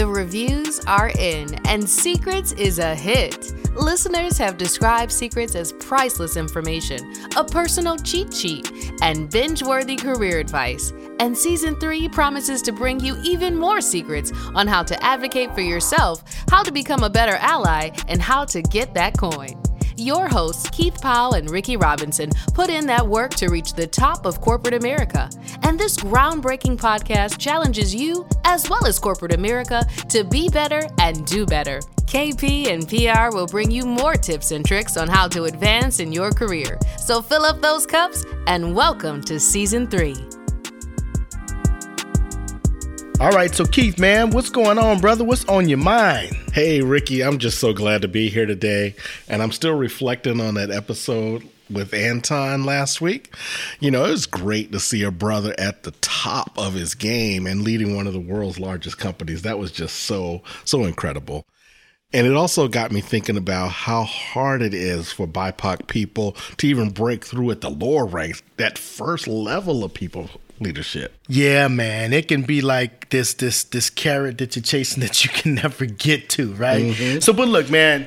The reviews are in, and Secrets is a hit. Listeners have described Secrets as priceless information, a personal cheat sheet, and binge worthy career advice. And season three promises to bring you even more secrets on how to advocate for yourself, how to become a better ally, and how to get that coin. Your hosts, Keith Powell and Ricky Robinson, put in that work to reach the top of corporate America. And this groundbreaking podcast challenges you, as well as corporate America, to be better and do better. KP and PR will bring you more tips and tricks on how to advance in your career. So fill up those cups and welcome to season three. All right, so Keith, man, what's going on, brother? What's on your mind? Hey, Ricky, I'm just so glad to be here today. And I'm still reflecting on that episode with Anton last week. You know, it was great to see a brother at the top of his game and leading one of the world's largest companies. That was just so, so incredible. And it also got me thinking about how hard it is for BIPOC people to even break through at the lower ranks, that first level of people leadership. Yeah, man, it can be like this this this carrot that you're chasing that you can never get to, right? Mm-hmm. So, but look, man,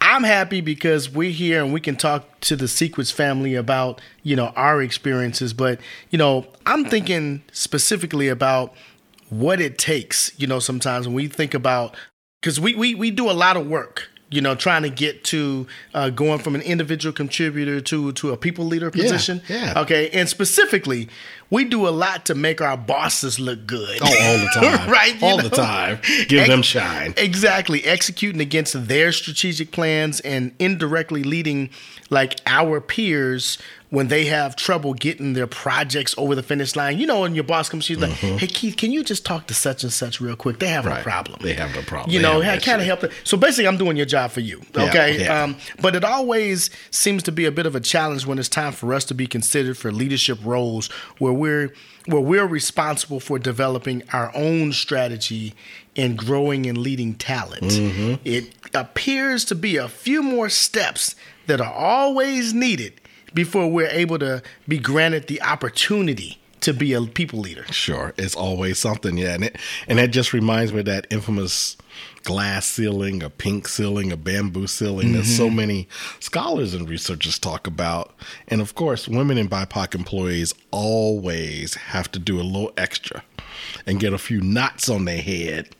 I'm happy because we're here and we can talk to the Secrets family about you know our experiences. But you know, I'm thinking specifically about what it takes. You know, sometimes when we think about because we, we we do a lot of work you know, trying to get to uh, going from an individual contributor to to a people leader position. Yeah, yeah. Okay. And specifically, we do a lot to make our bosses look good. Oh, all the time. right? all know? the time. Give Ex- them shine. Exactly. Executing against their strategic plans and indirectly leading like our peers when they have trouble getting their projects over the finish line. You know, when your boss comes, she's like, mm-hmm. "Hey Keith, can you just talk to such and such real quick? They have right. a problem. They have a problem. You know, kind of help." Them. So basically, I'm doing your job for you. Okay. Yeah, yeah. Um, but it always seems to be a bit of a challenge when it's time for us to be considered for leadership roles where we're where we're responsible for developing our own strategy and growing and leading talent. Mm-hmm. It appears to be a few more steps that are always needed before we're able to be granted the opportunity to be a people leader. Sure, it's always something, yeah, and it, and that just reminds me of that infamous glass ceiling, a pink ceiling, a bamboo ceiling mm-hmm. that so many scholars and researchers talk about. And of course, women and BIPOC employees always have to do a little extra and get a few knots on their head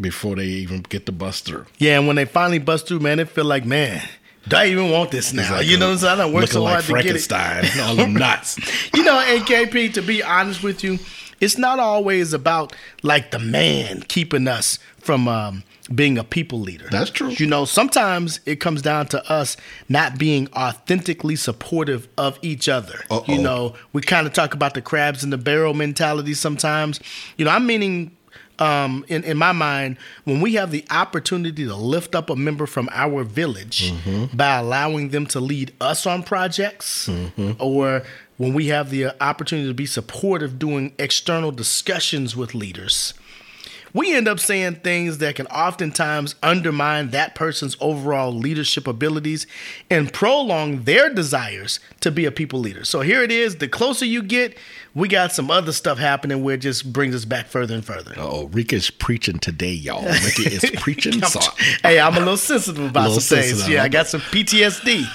before they even get to bust through. Yeah, and when they finally bust through, man, it feel like, man, do I even want this now? Like you know what I'm saying? I don't work so like hard to get it. all them nuts. you know, AKP, to be honest with you, it's not always about like the man keeping us from um, being a people leader. That's true. You know, sometimes it comes down to us not being authentically supportive of each other. Uh-oh. You know, we kind of talk about the crabs in the barrel mentality sometimes. You know, I'm meaning um, in, in my mind, when we have the opportunity to lift up a member from our village mm-hmm. by allowing them to lead us on projects, mm-hmm. or when we have the opportunity to be supportive doing external discussions with leaders, we end up saying things that can oftentimes undermine that person's overall leadership abilities and prolong their desires to be a people leader. So here it is. The closer you get, we got some other stuff happening where it just brings us back further and further. Oh, Rika's preaching today, y'all. Rika is preaching. so, hey, I'm a little sensitive about little some sensitive. things. Yeah, I got some PTSD.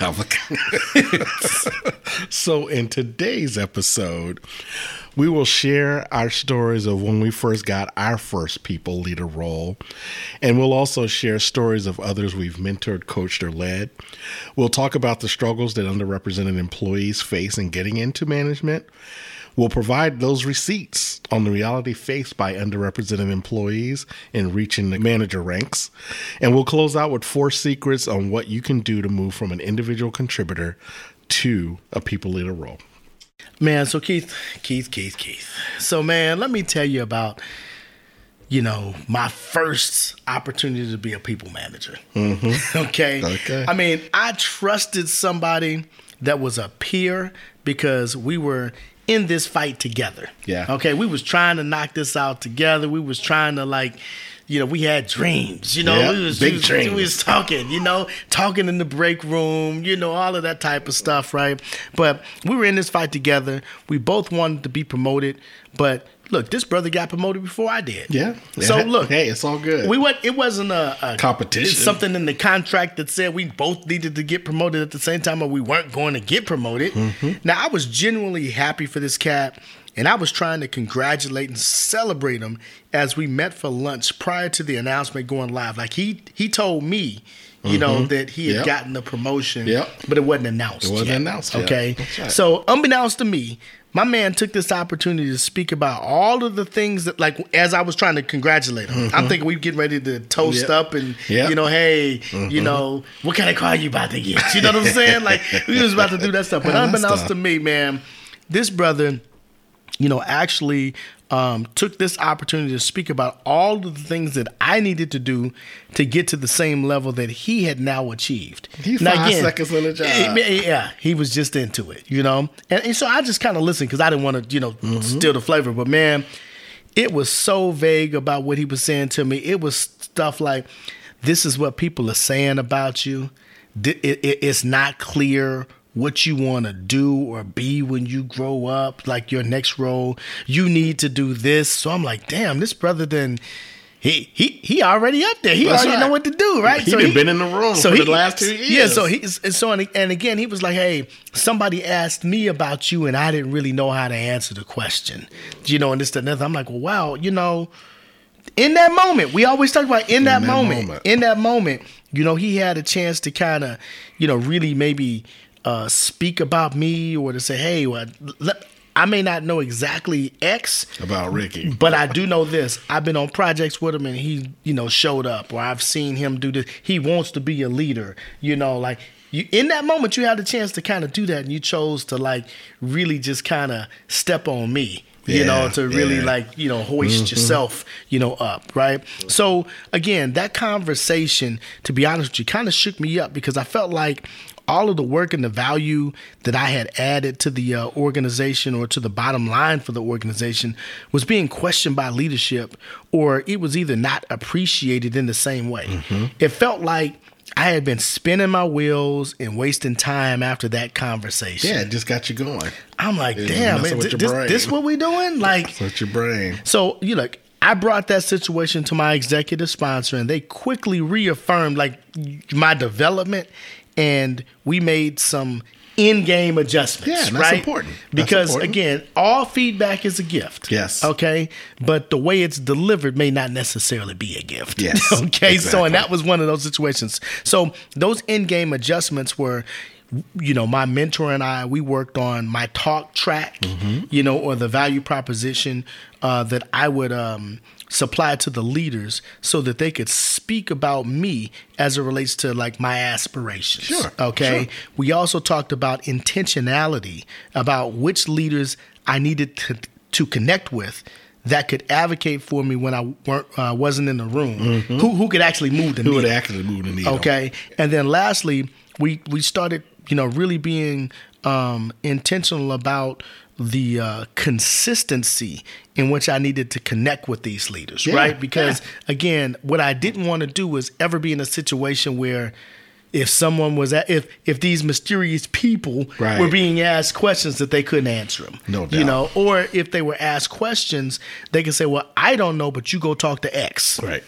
so in today's episode, we will share our stories of when we first got our first people leader role. And we'll also share stories of others we've mentored, coached, or led. We'll talk about the struggles that underrepresented employees face in getting into management. We'll provide those receipts on the reality faced by underrepresented employees in reaching the manager ranks. And we'll close out with four secrets on what you can do to move from an individual contributor to a people leader role. Man, so Keith, Keith, Keith, Keith. So, man, let me tell you about, you know, my first opportunity to be a people manager. Mm-hmm. okay. Okay. I mean, I trusted somebody that was a peer because we were in this fight together. Yeah. Okay. We was trying to knock this out together. We was trying to like, you know, we had dreams. You know, Yeah, we was big we was, dreams. We was talking. You know, talking in the break room. You know, all of that type of stuff, right? But we were in this fight together. We both wanted to be promoted, but. Look, this brother got promoted before I did. Yeah. So look, Hey, it's all good. We went. It wasn't a, a Competition. It's something in the contract that said we both needed to get promoted at the same time, or we weren't going to get promoted. Mm-hmm. Now I was genuinely happy for this cat, and I was trying to congratulate and celebrate him as we met for lunch prior to the announcement going live. Like he he told me. You know that he had Mm-hmm. Yep. gotten the promotion, Yep. but it wasn't announced. It wasn't yet, announced. Okay, right. so unbeknownst to me, my man took this opportunity to speak about all of the things that, like, as I was trying to congratulate him. I'm thinking we getting ready to toast Mm-hmm. Yep. up and, Yep. you know, hey, Mm-hmm. you know, what kind of car you about to get? You know what I'm saying? Like, we was about to do that stuff. But unbeknownst to me, man, this brother, you know, actually um, took this opportunity to speak about all of the things that I needed to do to get to the same level that he had now achieved. He's Now, five seconds in the job. Yeah, he was just into it, you know? And, and so I just kind of listened because I didn't want to, you know, Mm-hmm. steal the flavor. But man, it was so vague about what he was saying to me. It was stuff like, this is what people are saying about you. It- it- It's not clear what you want to do or be when you grow up, like your next role. You need to do this. So I'm like, damn, this brother then. He, he he already up there. He That's already right. know what to do, right? He done been in the room for the last two years. Yeah, so he and so and, and again he was like, "Hey, somebody asked me about you, and I didn't really know how to answer the question, you know." And this and that. I'm like, "Well, wow, you know." In that moment, we always talk about in, that, that moment, moment. In that moment, you know, he had a chance to kind of, you know, really maybe uh, speak about me or to say, "Hey, well, let, I may not know exactly X, about Ricky. but I do know this. I've been on projects with him and he, you know, showed up or I've seen him do this. He wants to be a leader, you know, like you in that moment you had the chance to kind of do that and you chose to like really just kind of step on me. You know, to really yeah. like, you know, hoist yourself, you know, up, right? So again, that conversation, to be honest with you, kind of shook me up because I felt like all of the work and the value that I had added to the uh, organization or to the bottom line for the organization was being questioned by leadership, or it was either not appreciated in the same way. Mm-hmm. It felt like I had been spinning my wheels and wasting time after that conversation. Yeah, it just got you going. I'm like, It damn, man, this, this what we doing? Like, That's your brain. so you know, I brought that situation to my executive sponsor, and they quickly reaffirmed like my development, and we made some in-game adjustments. Yeah, that's right? important. That's Because important. again, all feedback is a gift. Yes. Okay, but the way it's delivered may not necessarily be a gift. Yes, okay. So, and that was one of those situations. So those in-game adjustments were you know, my mentor and I, we worked on my talk track, Mm-hmm. you know, or the value proposition uh, that I would um, supply to the leaders so that they could speak about me as it relates to like my aspirations. Sure, Okay. sure. We also talked about intentionality, about which leaders I needed to, to connect with. That could advocate for me when I weren't uh, wasn't in the room. Who who could actually move the Mm-hmm. Who needle? would actually move the needle? Okay, and then lastly, we we started, you know, really being um, intentional about the uh, consistency in which I needed to connect with these leaders, Yeah, right? Because yeah. again, what I didn't want to do was ever be in a situation where. If someone was at, if if these mysterious people Right. were being asked questions that they couldn't answer them, No doubt. you know, or if they were asked questions, they could say, "Well, I don't know, but you go talk to X." Right.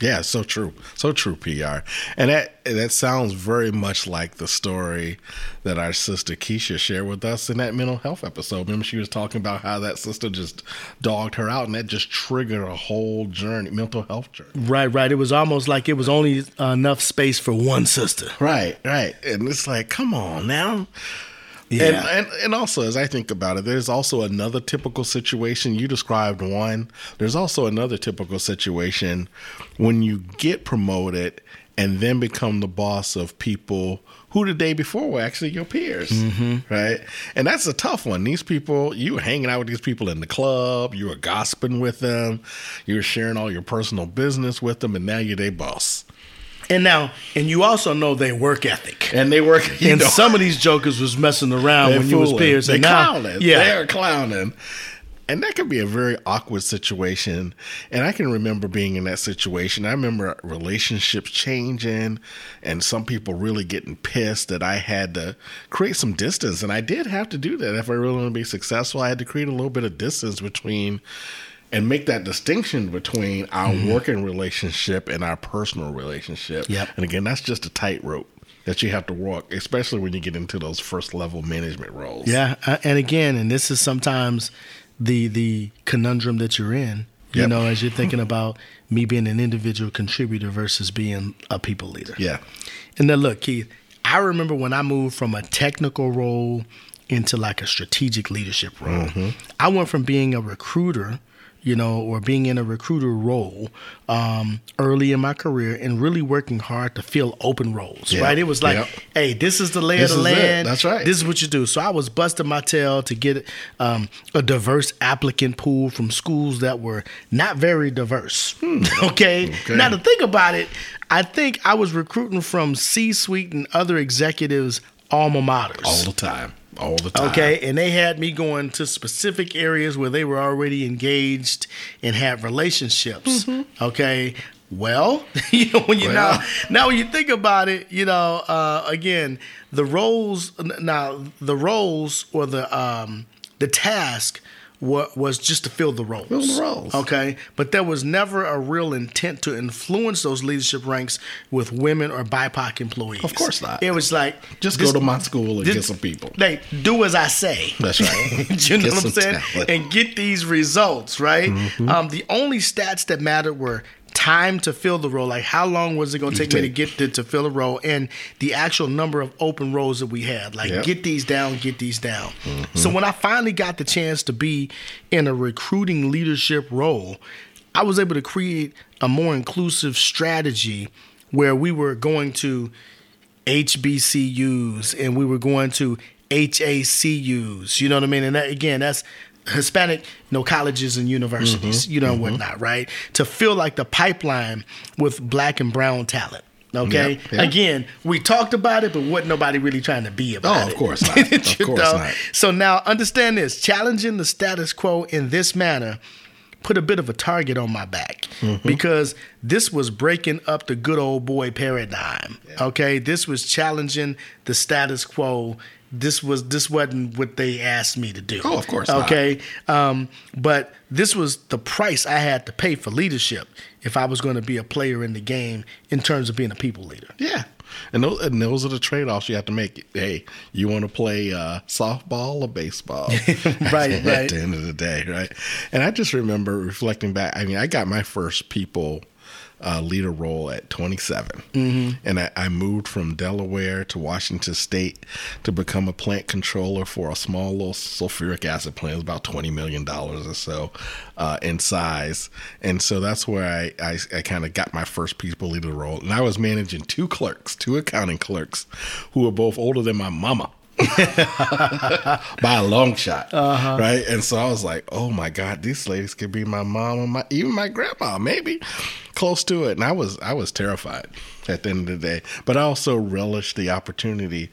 Yeah, so true. So true, PR. And that that sounds very much like the story that our sister Keisha shared with us in that mental health episode. Remember she was talking about how that sister just dogged her out and that just triggered a whole journey, mental health journey. Right, right. It was almost like it was only enough space for one sister. Right, right. And it's like, come on now. Yeah. And, and and also as I think about it, there's also another typical situation. You described one. There's also another typical situation when you get promoted and then become the boss of people who the day before were actually your peers. Mm-hmm. Right? And that's a tough one. These people, you were hanging out with these people in the club, you were gossiping with them, you were sharing all your personal business with them, and now you're their boss. And now, and you also know they work ethic. And they work and know, some of these jokers was messing around They're when you was fooling. peers. They're clowning. yeah, They're clowning. and that could be a very awkward situation. And I can remember being in that situation. I remember relationships changing and some people really getting pissed that I had to create some distance. And I did have to do that. If I really want to be successful, I had to create a little bit of distance between and make that distinction between our mm-hmm. working relationship and our personal relationship. Yep. And again, that's just a tightrope that you have to walk, especially when you get into those first level management roles. Yeah, uh, and again, and this is sometimes the the conundrum that you're in. You yep. know, as you're thinking about me being an individual contributor versus being a people leader. Yeah. And then look, Keith, I remember when I moved from a technical role into like a strategic leadership role. Mm-hmm. I went from being a recruiter you know, or being in a recruiter role um, early in my career and really working hard to fill open roles, right? It was like, hey, this is the lay this of the land. It. That's right. This is what you do. So I was busting my tail to get um, a diverse applicant pool from schools that were not very diverse. Hmm. okay? okay. Now to think about it, I think I was recruiting from C-suite and other executives alma maters all the time all the time. Okay, and they had me going to specific areas where they were already engaged and had relationships. Mm-hmm. Okay, well, you know when you well. now now when you think about it, you know, uh, again, the roles now the roles or the um, the task was just to fill the roles. Fill the roles. Okay. But there was never a real intent to influence those leadership ranks with women or BIPOC employees. Of course not. It was like just this, go to my school and this, get some people. They do as I say. That's right. you know what I'm saying? Talent. And get these results, right? Mm-hmm. Um, the only stats that mattered were time to fill the role. Like how long was it going to take me to get to, to fill a role, and the actual number of open roles that we had. Like yep. get these down, get these down. Mm-hmm. So when I finally got the chance to be in a recruiting leadership role, I was able to create a more inclusive strategy where we were going to HBCUs and we were going to HACUs. You know what I mean? And that, again, that's Hispanic, you know, colleges and universities, mm-hmm, you know, mm-hmm. whatnot, right? To fill like the pipeline with black and brown talent. Okay. Yep, yep. Again, we talked about it, but what nobody really trying to be about oh, of course not. of course know? not. So now understand this: challenging the status quo in this manner put a bit of a target on my back mm-hmm. because this was breaking up the good old boy paradigm. Yeah. Okay, this was challenging the status quo this was this wasn't what they asked me to do. Oh, of course. Okay, um, but this was the price I had to pay for leadership if I was going to be a player in the game in terms of being a people leader. Yeah. And those, and those are the trade offs you have to make. Hey, you want to play uh, softball or baseball? right, at, right. the end of the day, right? And I just remember reflecting back. I mean, I got my first people uh, leader role at 27. Mm-hmm. And I, I, moved from Delaware to Washington State to become a plant controller for a small little sulfuric acid plant. It was about $20 million or so uh, in size. And so that's where I, I, I kind of got my first people leader role. And I was managing two clerks, two accounting clerks, who were both older than my mama. by a long shot, uh-huh. right? And so I was like, "Oh my God, these ladies could be my mom and my even my grandma, maybe close to it." And I was I was terrified at the end of the day, but I also relished the opportunity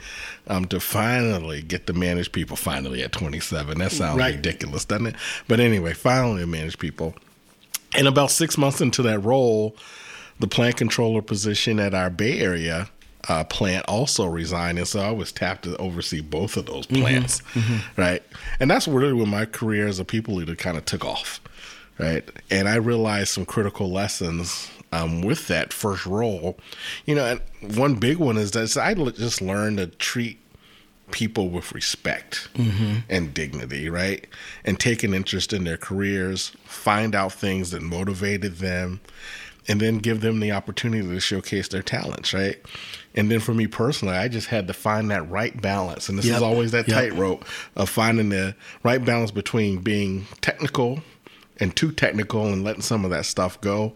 um, to finally get to manage people. Finally, at 27, that sounds right. ridiculous, doesn't it? But anyway, finally manage people. And about six months into that role, the plant controller position at our Bay Area uh, plant also resigned, and so I was tapped to oversee both of those mm-hmm. plants, mm-hmm. Mm-hmm. right? And that's really when my career as a people leader kind of took off, right? And I realized some critical lessons um, with that first role. You know, and one big one is that I just learned to treat people with respect mm-hmm. and dignity, right? And take an interest in their careers, find out things that motivated them, and then give them the opportunity to showcase their talents, right? And then for me personally, I just had to find that right balance. And this yep. is always that yep. tightrope of finding the right balance between being technical and too technical and letting some of that stuff go.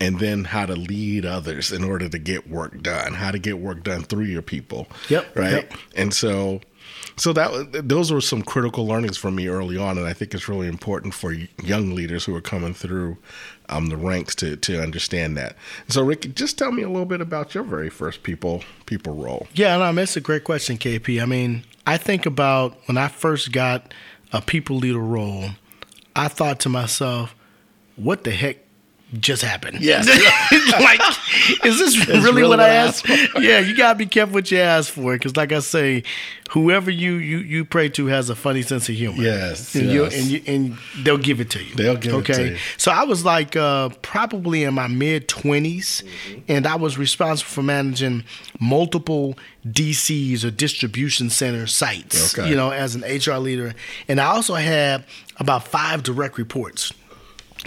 And then how to lead others in order to get work done, how to get work done through your people. Yep. Right. Yep. And so so that those were some critical learnings for me early on, and I think it's really important for young leaders who are coming through um, the ranks to to understand that. So, Rick, just tell me a little bit about your very first people people role. Yeah, no, that's a great question, KP. I mean, I think about when I first got a people leader role. I thought to myself, what the heck just happened? Yes. like, is this really, really what, what I asked yeah, you gotta be careful what you ask for, because like I say, whoever you you you pray to has a funny sense of humor. Yes, and you yes. and you and they'll give it to you. They'll give it to you. Okay. So I was like uh, probably in my mid 20s, Mm-hmm. and I was responsible for managing multiple DCs or distribution center sites. Okay. You know, as an HR leader, and I also had about five direct reports.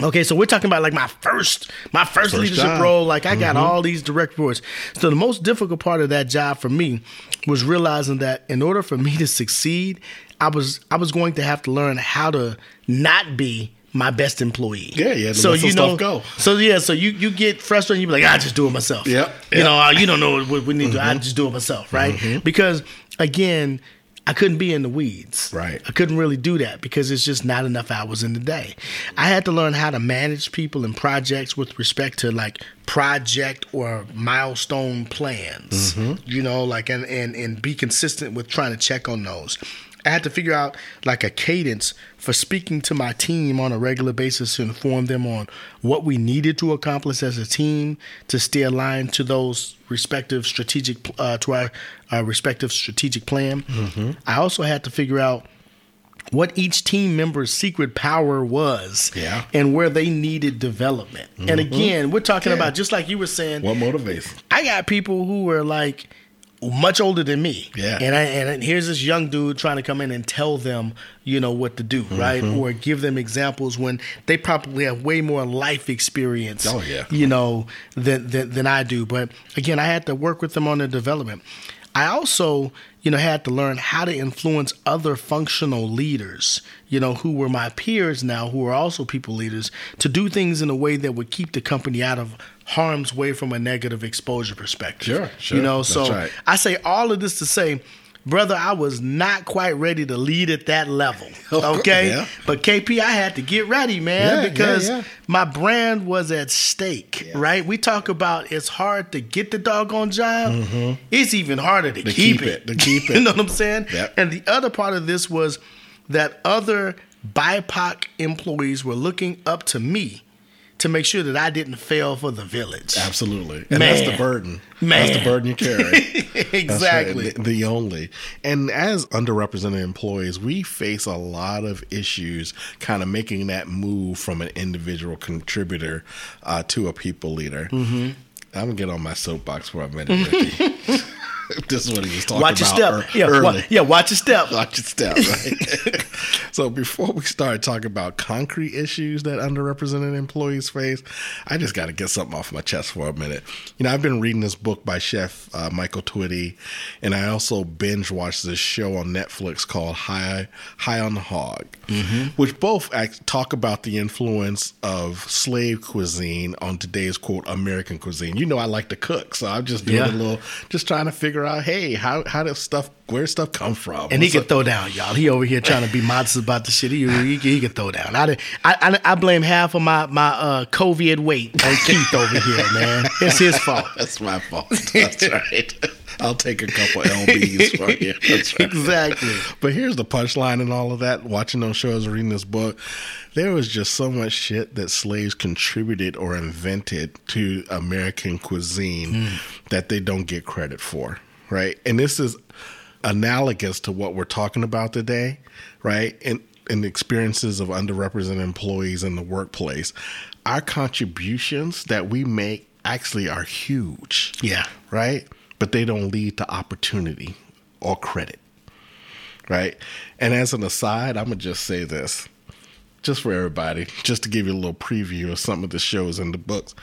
Okay, so we're talking about like my first my first, First leadership job. role. Like I got all these direct reports. So the most difficult part of that job for me was realizing that in order for me to succeed, I was I was going to have to learn how to not be my best employee. Yeah, yeah, So you know, go. so yeah, so you you get frustrated. You be like, I just do it myself. Yep, You yep. Mm-hmm. know, uh, you don't know what we need to. I just do it myself, right? Because again. I couldn't be in the weeds. Right. I couldn't really do that because it's just not enough hours in the day. I had to learn how to manage people and projects with respect to like project or milestone plans. Mm-hmm. You know, like and, and and be consistent with trying to check on those. I had to figure out like a cadence for speaking to my team on a regular basis to inform them on what we needed to accomplish as a team to stay aligned to those respective strategic uh, to our, our respective strategic plan. I also had to figure out what each team member's secret power was Yeah. and where they needed development. And again, we're talking Yeah. about just like you were saying, What motivates? I got people who are like much older than me. Yeah. And I, and here's this young dude trying to come in and tell them, you know, what to do, right? Mm-hmm. Or give them examples when they probably have way more life experience. Oh, yeah. You know, than, than than I do. But again, I had to work with them on their development. I also, you know, had to learn how to influence other functional leaders, you know, who were my peers now, who are also people leaders, to do things in a way that would keep the company out of harm's way from a negative exposure perspective. Sure, sure. You know, That's so right. I say all of this to say, brother, I was not quite ready to lead at that level. Okay. Yeah. But KP, I had to get ready, man, Yeah, because yeah. my brand was at stake, right? We talk about it's hard to get the doggone job. Mm-hmm. It's even harder to, To keep, keep it. it, to keep it. you know what I'm saying? Yep. And the other part of this was that other BIPOC employees were looking up to me to make sure that I didn't fail for the village. Absolutely. And that's the burden. Man. That's the burden you carry. That's right. exactly. The, the only. And as underrepresented employees, we face a lot of issues kind of making that move from an individual contributor uh, to a people leader. Mm-hmm. I'm going to get on my soapbox for a minute, Ricky. this is what he was talking about. Watch your about step. ear- yeah, wa- yeah, watch your step. Watch your step, right? so before we start talking about concrete issues that underrepresented employees face, I just got to get something off my chest for a minute. You know, I've been reading this book by Chef uh, Michael Twitty, and I also binge watched this show on Netflix called High High on the Hog, which both act, talk about the influence of slave cuisine on today's quote American cuisine. You know, I like to cook, so I'm just doing Yeah. a little, just trying to figure out, hey, how how does stuff, where does stuff come from? And he What's can up? throw down, y'all. He over here trying to be modest about the shit. He, he, he can throw down. I, I, I, I blame half of my my uh, COVID weight on Keith over here, man. It's his fault. That's my fault. That's right. I'll take a couple lbs for you. That's right. Exactly. But here's the punchline and all of that. Watching those shows, reading this book, there was just so much shit that slaves contributed or invented to American cuisine that they don't get credit for, right? And this is analogous to what we're talking about today, right? And and the experiences of underrepresented employees in the workplace. Our contributions that we make actually are huge Yeah. right? But they don't lead to opportunity or credit, right? And as an aside, I'm gonna just say this, just for everybody, just to give you a little preview of some of the shows in the books.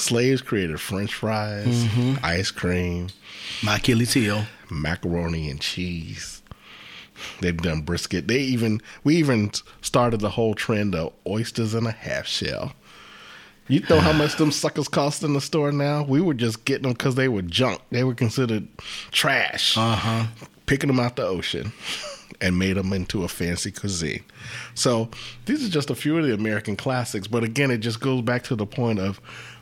Slaves created French fries, ice cream, heel. macaroni and cheese. They've done brisket. They even we even started the whole trend of oysters in a half shell. You know how much them suckers cost in the store now? We were just getting them because they were junk. They were considered trash. Uh huh. Picking them out the ocean and made them into a fancy cuisine. So these are just a few of the American classics. But again, it just goes back to the point of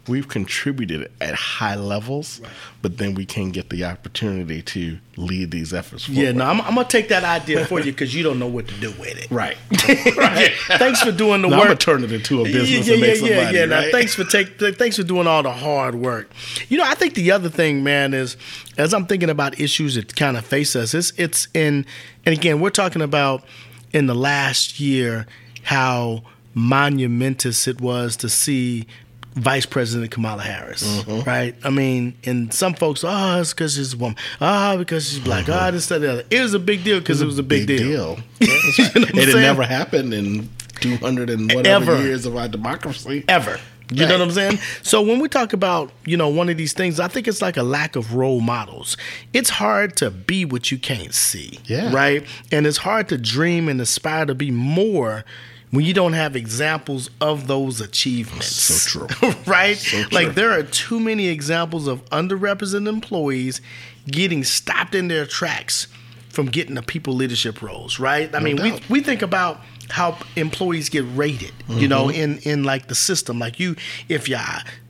we've contributed at high levels, right. but then we can't get the opportunity to lead these efforts. Forward. Yeah, no, I'm, I'm, gonna take that idea for you because you don't know what to do with it. Right. right. thanks for doing the now work. I'm gonna turn it into a business. Yeah, yeah, yeah, money, yeah. Right? Now, thanks for take. Thanks for doing all the hard work. You know, I think the other thing, man, is as I'm thinking about issues that kind of face us, it's it's in, and again, we're talking about in the last year how monumentous it was to see Vice President Kamala Harris, mm-hmm. right? I mean, and some folks, oh, it's because she's a woman. Ah, oh, because she's black. Ah, mm-hmm. oh, this, that, that. It was a big deal because it, it, was a big, big deal. deal. you know it had never happened in 200 and whatever Ever. years of our democracy. Ever. You right. know what I'm saying? So when we talk about, you know, one of these things, I think it's like a lack of role models. It's hard to be what you can't see. Yeah. Right? And it's hard to dream and aspire to be more when you don't have examples of those achievements. So true. right? So true. Like there are too many examples of underrepresented employees getting stopped in their tracks from getting the people leadership roles, right? I no mean, doubt. we we think about how employees get rated, mm-hmm. you know, in in like the system. Like you, if you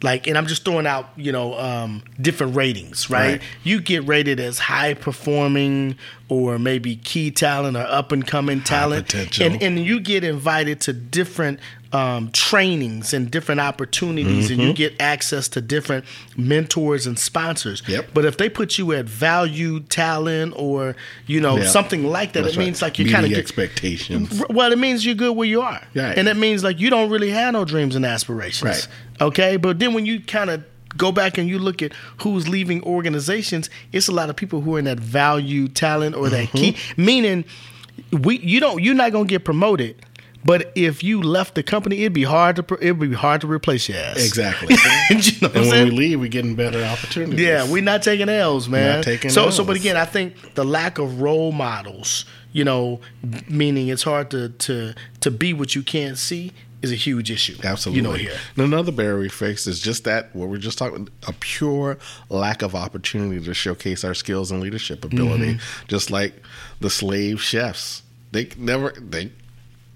like, and I'm just throwing out, you know, um, different ratings, right? right? You get rated as high performing or maybe key talent or up and coming talent, and and you get invited to different um, trainings and different opportunities, mm-hmm. and you mm-hmm. get access to different mentors and sponsors. Yep. But if they put you at value talent or you know yep. something like that, That's it right. means like you kind of expectations. Well, it means you're good where you are, right. and it means like you don't really have no dreams and aspirations. Right. Okay, but then when you kind of go back and you look at who's leaving organizations, it's a lot of people who are in that value talent or that mm-hmm. key meaning we you don't you're not gonna get promoted but if you left the company, it'd be hard to it'd be hard to replace your ass. Exactly. you know and when we leave, we're getting better opportunities. Yeah, we're not taking L's, man. Not taking so L's. so, but again, I think the lack of role models, you know, meaning it's hard to to to be what you can't see is a huge issue. Absolutely. You know, here. And Another barrier we face is just that what we're just talking a pure lack of opportunity to showcase our skills and leadership ability. Mm-hmm. Just like the slave chefs. They never they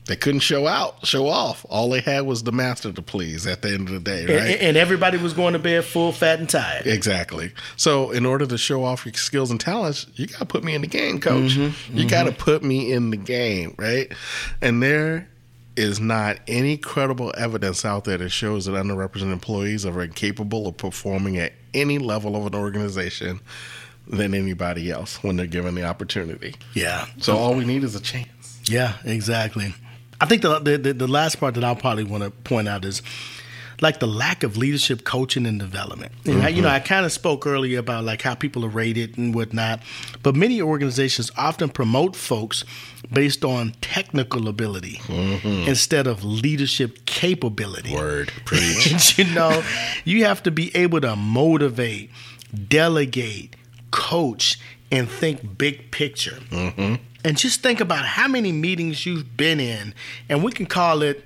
they couldn't show out, show off. All they had was the master to please at the end of the day, right? And, and, everybody was going to bed full, fat, and tired. Exactly. So, in order to show off your skills and talents, you got to put me in the game, coach. Mm-hmm, you mm-hmm. got to put me in the game, right? And there is not any credible evidence out there that shows that underrepresented employees are incapable of performing at any level of an organization than anybody else when they're given the opportunity. Yeah. So, all we need is a chance. Yeah, exactly. I think the, the the last part that I'll probably want to point out is like the lack of leadership coaching and development. And mm-hmm. I, you know, I kind of spoke earlier about like how people are rated and whatnot, but many organizations often promote folks based on technical ability mm-hmm. instead of leadership capability. Word, preach. you know, you have to be able to motivate, delegate, coach, and think big picture. Mm-hmm and just think about how many meetings you've been in, and we can call it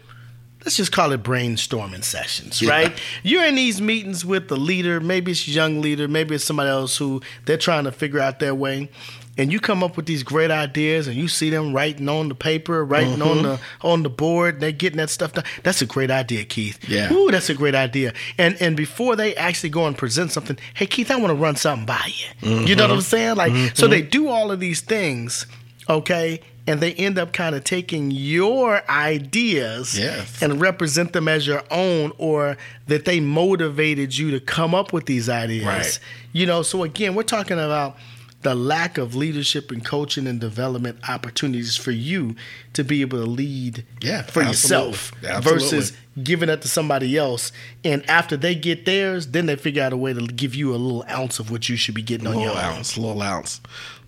let's just call it brainstorming sessions, yeah. right? You're in these meetings with the leader, maybe it's a young leader, maybe it's somebody else who they're trying to figure out their way. And you come up with these great ideas, and you see them writing on the paper, writing mm-hmm. on the on the board. They're getting that stuff done. That's a great idea, Keith. Yeah. Ooh, that's a great idea. And and before they actually go and present something, hey Keith, I want to run something by you. Mm-hmm. You know what I'm saying? Like, mm-hmm. so they do all of these things okay? And they end up kind of taking your ideas yes. and represent them as your own, or that they motivated you to come up with these ideas. Right. You know, so again, we're talking about the lack of leadership and coaching and development opportunities for you to be able to lead yeah, for absolutely. yourself absolutely. versus giving it to somebody else. And after they get theirs, then they figure out a way to give you a little ounce of what you should be getting on your ounce, own. Little ounce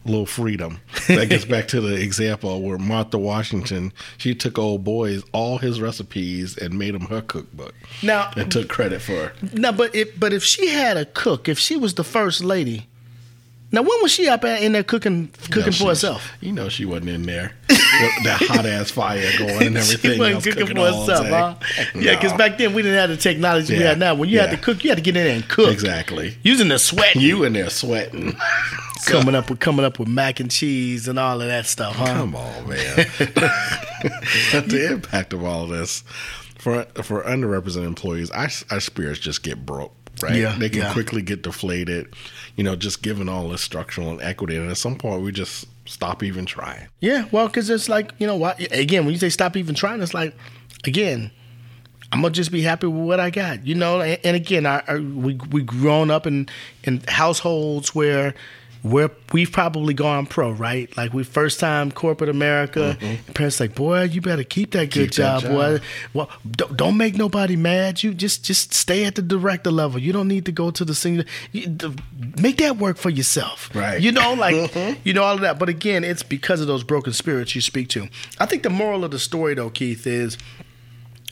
little freedom. That gets back to the example where Martha Washington, she took old boys all his recipes and made them her cookbook. Now and took credit for. Now, but if but if she had a cook, if she was the first lady, Now, when was she up at, in there cooking cooking No, for herself? You know she wasn't in there. That hot ass fire going and everything. she wasn't cooking, cooking for herself, huh? Yeah, because back then we didn't have the technology we have now. When you had to cook, you had to get in there and cook. Exactly. Using the sweat. You in there sweating. coming up with coming up with mac and cheese and all of that stuff, huh? Come on, man. the impact of all of this for for underrepresented employees, our, our spirits just get broke. Right, Yeah, they can yeah. quickly get deflated. You know, just given all this structural inequity, and at some point, we just stop even trying. Yeah, well, because it's like you know what? Again, when you say stop even trying, it's like again, I'm gonna just be happy with what I got, you know. And, and again, I, I, we we grown up in in households where where we've probably gone pro, right? Like we first time corporate America. Parents like, boy, you better keep that good Mm-hmm. Keep that job, boy. Well, don't, don't make nobody mad. You just just stay at the director level. You don't need to go to the senior. You, the, make that work for yourself, Right. You know, like you know all of that. But again, it's because of those broken spirits you speak to. I think the moral of the story, though, Keith, is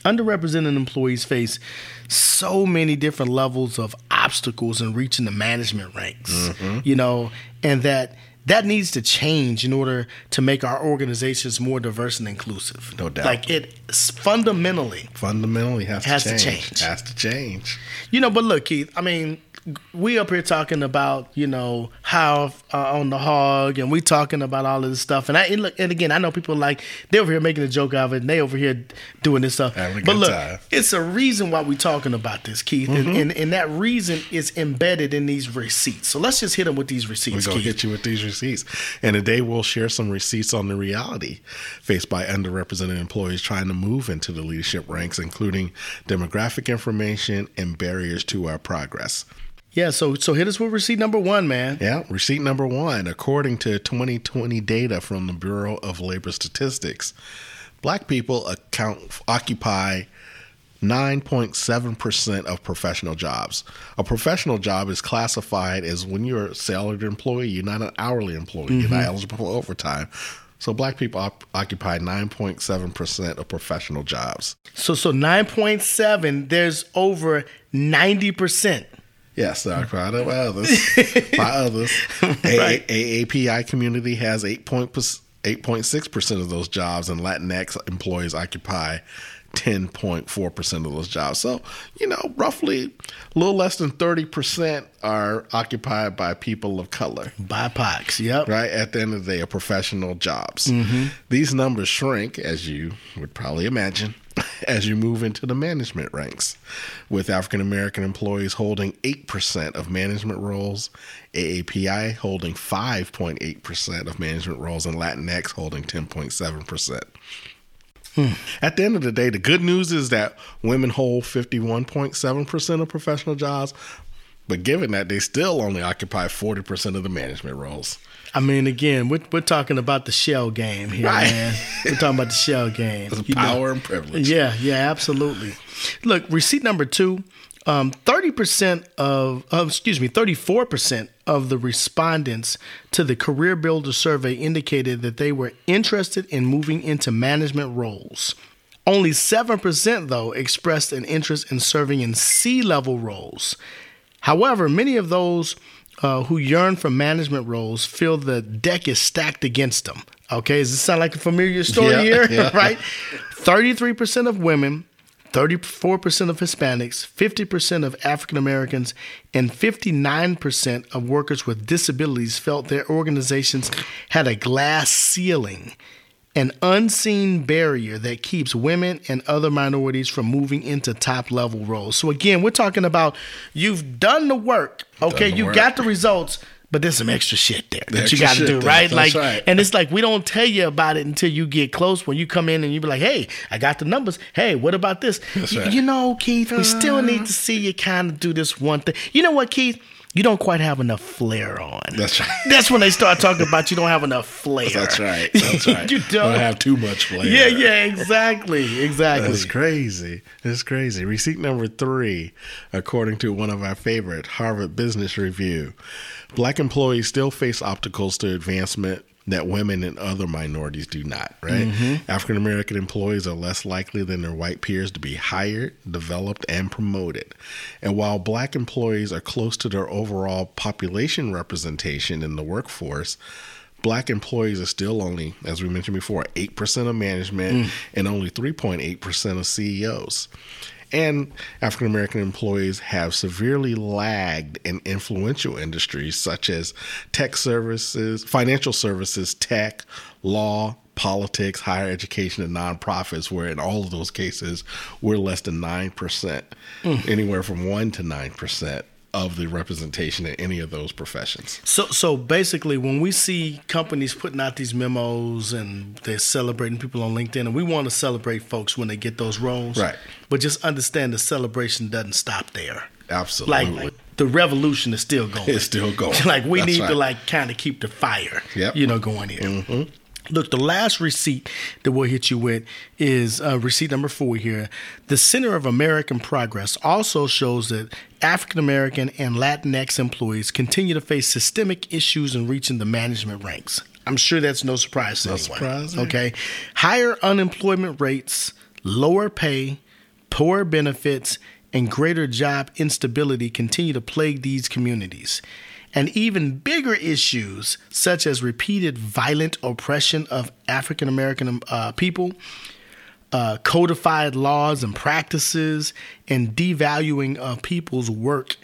underrepresented employees face so many different levels of obstacles in reaching the management ranks Mm-hmm. you know and that that needs to change in order to make our organizations more diverse and inclusive No doubt. like it fundamentally Fundamentally, has, Has to to change. change. Has to change. you know but look keith i mean we up here talking about you know how uh, on the hog and we talking about all of this stuff and i and look and again i know people like they over here making a joke out of it and they over here doing this stuff but look time. it's a reason why we talking about this keith Mm-hmm. and, and and that reason is embedded in these receipts so let's just hit them with these We're receipts going to keith hit you with these receipts. And today we'll share some receipts on the reality faced by underrepresented employees trying to move into the leadership ranks, including demographic information and barriers to our progress. Yeah so so hit us with receipt number one man Yeah, receipt number one. According to 2020 data from the Bureau of Labor Statistics, black people account occupy 9.7% of professional jobs. A professional job is classified as when you're a salaried employee, you're not an hourly employee, you're not mm-hmm. eligible for overtime. So black people op- occupy 9.7% of professional jobs. so so 9.7 there's over 90% Yes, uh, by the- by others. by others. A- Right. AAPI community has 8.6% of those jobs, and Latinx employees occupy 10.4% of those jobs. So, you know, roughly a little less than 30% are occupied by people of color. BIPOCs, yep Right at the end of the day, are professional jobs. Mm-hmm. These numbers shrink, as you would probably imagine, as you move into the management ranks, with African American employees holding 8% of management roles, AAPI holding 5.8% of management roles, and Latinx holding 10.7%. Hmm. At the end of the day, the good news is that women hold 51.7% of professional jobs, but given that they still only occupy 40% of the management roles. I mean, again, we're, we're talking about the shell game here, Right. man. We're talking about the shell game. You know? power and privilege. Yeah, yeah, absolutely. Look, receipt number two. Um, 30% of, excuse me, 34% of the respondents to the Career Builder survey indicated that they were interested in moving into management roles. Only 7%, though, expressed an interest in serving in C level roles. However, many of those uh, who yearn for management roles feel the deck is stacked against them. Okay, does this sound like a familiar story Yeah, here? yeah. right? 33% of women, 34% of Hispanics, 50% of African Americans, and 59% of workers with disabilities felt their organizations had a glass ceiling, an unseen barrier that keeps women and other minorities from moving into top level roles. So, again, we're talking about you've done the work, okay? the you work. got the results. But there's some extra shit there that you got to do, there. right? That's like, right. and it's like we don't tell you about it until you get close. When you come in and you be like, "Hey, I got the numbers. Hey, what about this?" Y- right. You know, Keith, we still need uh-huh. to see you kind of do this one thing. You know what, Keith? You don't quite have enough flair on. That's right. That's when they start talking about you don't have enough flair. That's right. That's right. you don't. have too much flair. yeah, yeah, exactly, exactly. That's crazy. That's crazy. Receipt number three, according to one of our favorite Harvard Business Review, black employees still face obstacles to advancement that women and other minorities do not, right? Mm-hmm. African American employees are less likely than their white peers to be hired, developed, and promoted. And while black employees are close to their overall population representation in the workforce, black employees are still only, as we mentioned before, 8% of management mm. and only 3.8% of CEOs. And African American employees have severely lagged in influential industries such as tech services, financial services, tech, law, politics, higher education, and nonprofits, where in all of those cases, we're less than 9%, mm. anywhere from 1% to 9% of the representation in any of those professions. So, so basically, when we see companies putting out these memos and they're celebrating people on LinkedIn, and we want to celebrate folks when they get those roles, right? But just understand the celebration doesn't stop there. Absolutely. Like, the revolution is still going. It's still going. like we That's need right. to like kind of keep the fire, yep. you know, going here. Mm-hmm. Look, the last receipt that we'll hit you with is uh, receipt number four here. The Center of American Progress also shows that African American and Latinx employees continue to face systemic issues in reaching the management ranks. I'm sure that's no surprise to no anyone. Surprise, okay, higher unemployment rates, lower pay, poor benefits, and greater job instability continue to plague these communities and even bigger issues such as repeated violent oppression of African American uh, people, uh, codified laws and practices, and devaluing of people's work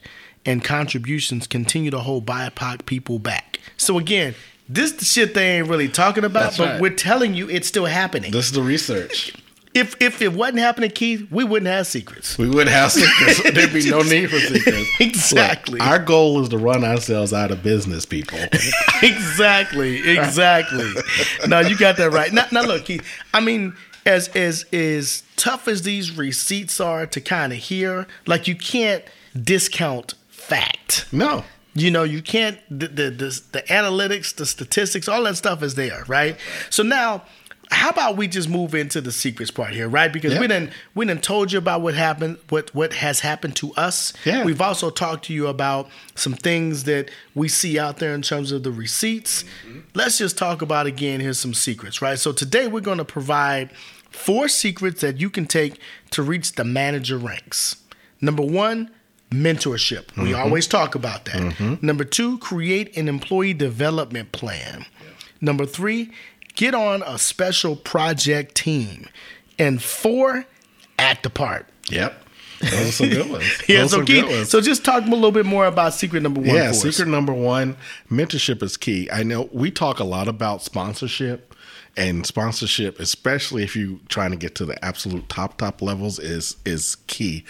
and contributions continue to hold BIPOC people back. So again, this the shit they ain't really talking about, That's but right. we're telling you it's still happening. This is the research if if it wasn't happening, Keith, we wouldn't have secrets. We wouldn't have secrets. There'd be no need for secrets. exactly. Look, our goal is to run ourselves out of business, people. exactly. Exactly. no, you got that right. Now, now look, Keith. I mean, as as as tough as these receipts are to kind of hear, like you can't discount fact. No. You know, you can't the, the the the analytics, the statistics, all that stuff is there, right? So now how about we just move into the secrets part here, right? Because we didn't we didn't told you about what happened, what what has happened to us. Yeah. We've also talked to you about some things that we see out there in terms of the receipts. Mm-hmm. Let's just talk about again. Here's some secrets, right? So today we're going to provide four secrets that you can take to reach the manager ranks. Number one, mentorship. Mm-hmm. We always talk about that. Mm-hmm. Number two, create an employee development plan. Number three, get on a special project team. And four, act the part. Yep. Those are some good ones. yeah, so, key, so just talk a little bit more about secret number one. Yeah, secret us. number one, mentorship is key. I know we talk a lot about sponsorship and sponsorship, especially if you're trying to get to the absolute top top levels, is is key.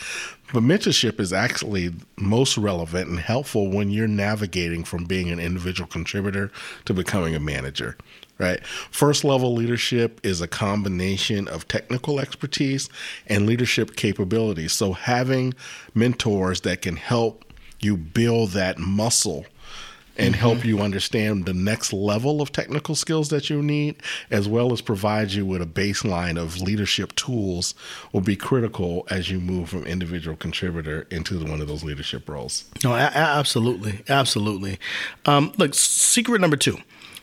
But mentorship is actually most relevant and helpful when you're navigating from being an individual contributor to becoming a manager right? First level leadership is a combination of technical expertise and leadership capabilities. So having mentors that can help you build that muscle and mm-hmm. help you understand the next level of technical skills that you need, as well as provide you with a baseline of leadership tools, will be critical as you move from individual contributor into one of those leadership roles. No, absolutely, absolutely. Um, look, secret number two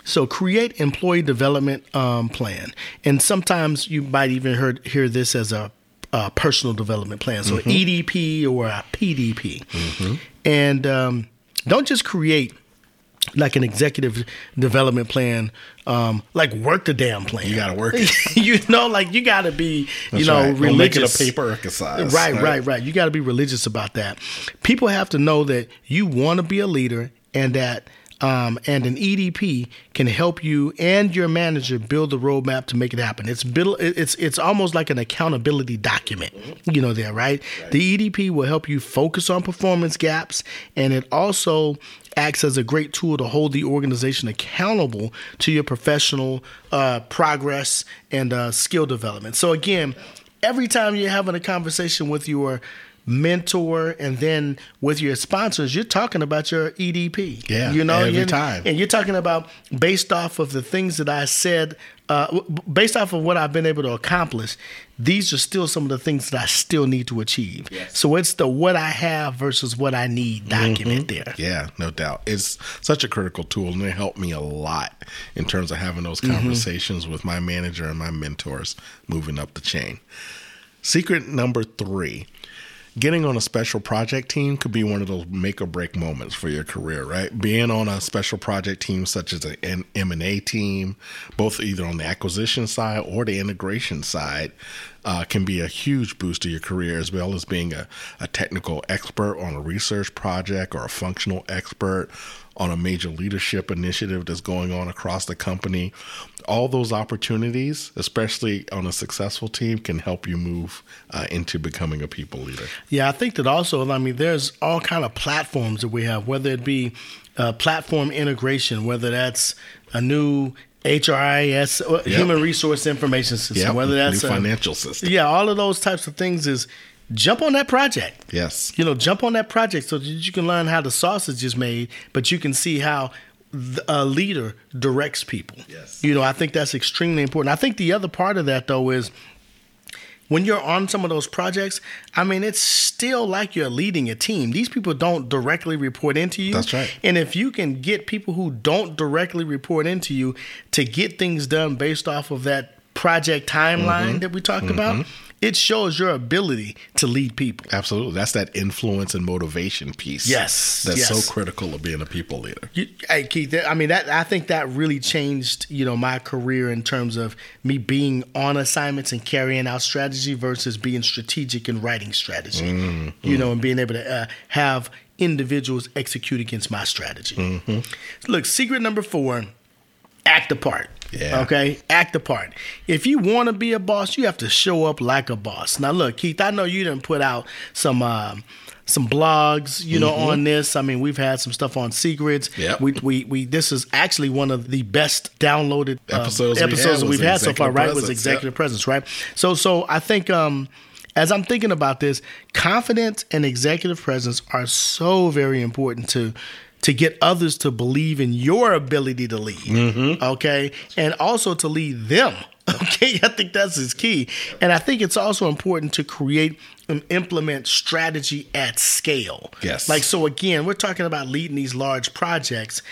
so create employee development um, plan, and sometimes you might even heard, hear this as a, a personal development plan, so mm-hmm. EDP or a PDP, mm-hmm. and um, don't just create like an executive development plan, um, like work the damn plan. You gotta work it. you know, like you gotta be, That's you know, right. religious. Don't make it a paper exercise. Right, right, right, right. You gotta be religious about that. People have to know that you want to be a leader and that um, and an EDP can help you and your manager build the roadmap to make it happen. It's build, it's it's almost like an accountability document, you know, there, right? right? The EDP will help you focus on performance gaps, and it also acts as a great tool to hold the organization accountable to your professional uh, progress and uh, skill development. So again, every time you're having a conversation with your mentor, and then with your sponsors, you're talking about your EDP. Yeah, you know, every and, time. and you're talking about based off of the things that I said, uh, based off of what I've been able to accomplish. These are still some of the things that I still need to achieve. Yes. So it's the what I have versus what I need document there. Yeah, no doubt. It's such a critical tool, and it helped me a lot in terms of having those conversations with my manager and my mentors moving up the chain. Secret number three getting on a special project team could be one of those make or break moments for your career right? Being on a special project team such as an m&a team both either on the acquisition side or the integration side uh, can be a huge boost to your career as well as being a, a technical expert on a research project or a functional expert on a major leadership initiative that's going on across the company. All those opportunities, especially on a successful team, can help you move uh, into becoming a people leader. Yeah, I think that also. I mean, there's all kind of platforms that we have, whether it be uh, platform integration, whether that's a new HRIS, uh, Yep. human resource information system, Yep, whether that's new a- financial system. Yeah, all of those types of things is jump on that project. Yes. You know, jump on that project so that you can learn how the sausage is made, but you can see how a leader directs people. Yes. You know, I think that's extremely important. I think the other part of that though is when you're on some of those projects, I mean, it's still like you're leading a team. These people don't directly report into you. That's right. And if you can get people who don't directly report into you to get things done based off of that project timeline Mm-hmm. that we talked about, it shows your ability to lead people. Absolutely. That's that influence and motivation piece. Yes, That's yes. so critical of being a people leader. You, hey Keith, I mean that I think that really changed, you know, my career in terms of me being on assignments and carrying out strategy versus being strategic and writing strategy. Mm-hmm. You know, and being able to uh, have individuals execute against my strategy. Mm-hmm. Look, secret number four: act the part. Yeah. Okay, act the part. If you want to be a boss, you have to show up like a boss. Now, look, Keith, I know you didn't put out some. Um, some blogs, you know, on this. I mean, we've had some stuff on secrets. Mm-hmm. Yep. We, we, we. This is actually one of the best downloaded uh, Episodes we episodes had that was we've had so far. Right, was executive yep. presence. Right. So, so I think um, as I'm thinking about this, confidence and executive presence are so very important to to get others to believe in your ability to lead. Mm-hmm. Okay, and also to lead them. Okay, I think that's his key. And I think it's also important to create and implement strategy at scale. Yes. Like, so again, we're talking about leading these large projects.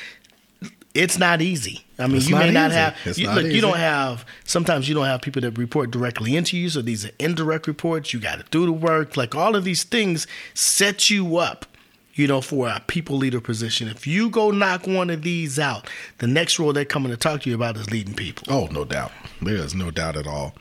It's not easy. I mean, It's you may not not have, It's you, not look, you don't have, sometimes you don't have people that report directly into you. So these are indirect reports. You got to do the work. Like, all of these things set you up you know, for a people leader position. If you go knock one of these out, the next role they're coming to talk to you about is leading people. Oh, no doubt. There is no doubt at all.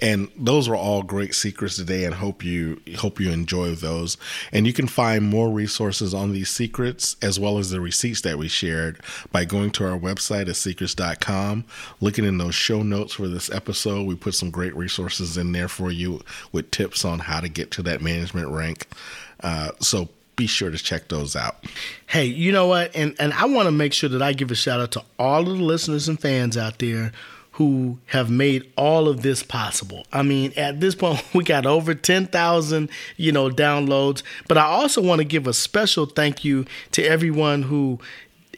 And those were all great secrets today, and hope you hope you enjoy those. And you can find more resources on these secrets as well as the receipts that we shared by going to our website at secrets.com, looking in those show notes for this episode. We put some great resources in there for you with tips on how to get to that management rank. Uh, so be sure to check those out. Hey, you know what? And and I want to make sure that I give a shout out to all of the listeners and fans out there who have made all of this possible. I mean, at this point we got over 10,000, you know, downloads, but I also want to give a special thank you to everyone who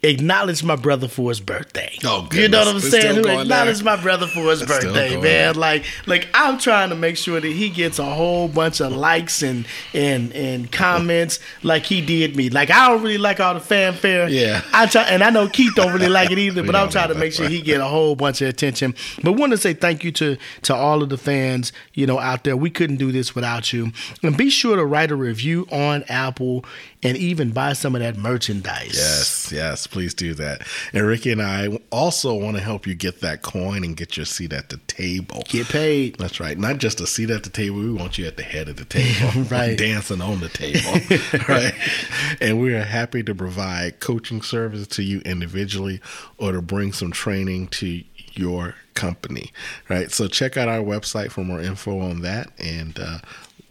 acknowledged my brother for his birthday. Oh, you know what I'm goodness. Saying? Who acknowledged there. my brother for his birthday, man. there. Like like I'm trying to make sure that he gets a whole bunch of likes and and and comments like he did me. Like I don't really like all the fanfare. Yeah. I try and I know Keith don't really like it either, but I'm trying to make sure he get a whole bunch of attention. But want to say thank you to to all of the fans, you know, out there. We couldn't do this without you. And be sure to write a review on Apple and even buy some of that merchandise. Yes, yes, please do that. And Ricky and I also want to help you get that coin and get your seat at the table. Get paid. That's right. Not just a seat at the table. We want you at the head of the table, Right. Dancing on the table, right? And we are happy to provide coaching services to you individually, or to bring some training to your company, right? So check out our website for more info on that. And uh,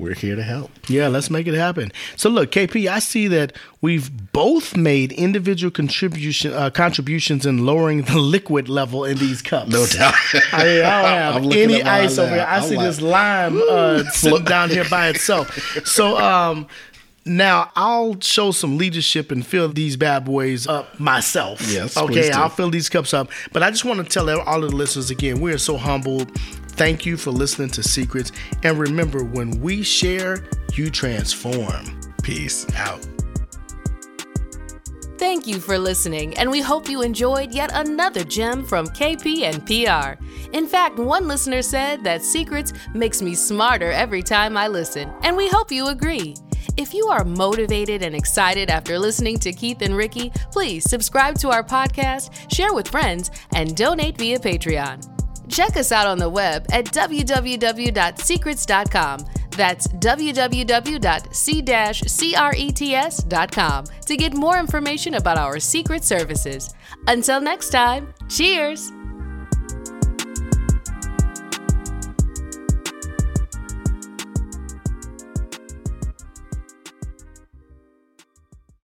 we're here to help. Yeah, let's make it happen. So look, KP, I see that we've both made individual contribution uh, contributions in lowering the liquid level in these cups. No doubt. I, I don't have any ice over here. I I'm see like, this lime uh, sitting down here by itself. So um, now I'll show some leadership and fill these bad boys up myself. Yes. Okay, I'll fill these cups up. But I just want to tell all of the listeners again, we are so humbled. Thank you for listening to Secrets. And remember, when we share, you transform. Peace out. Thank you for listening, and we hope you enjoyed yet another gem from KP and PR. In fact, one listener said that Secrets makes me smarter every time I listen, and we hope you agree. If you are motivated and excited after listening to Keith and Ricky, please subscribe to our podcast, share with friends, and donate via Patreon. Check us out on the web at www.secrets.com. That's www.c-crets.com to get more information about our secret services. Until next time, cheers!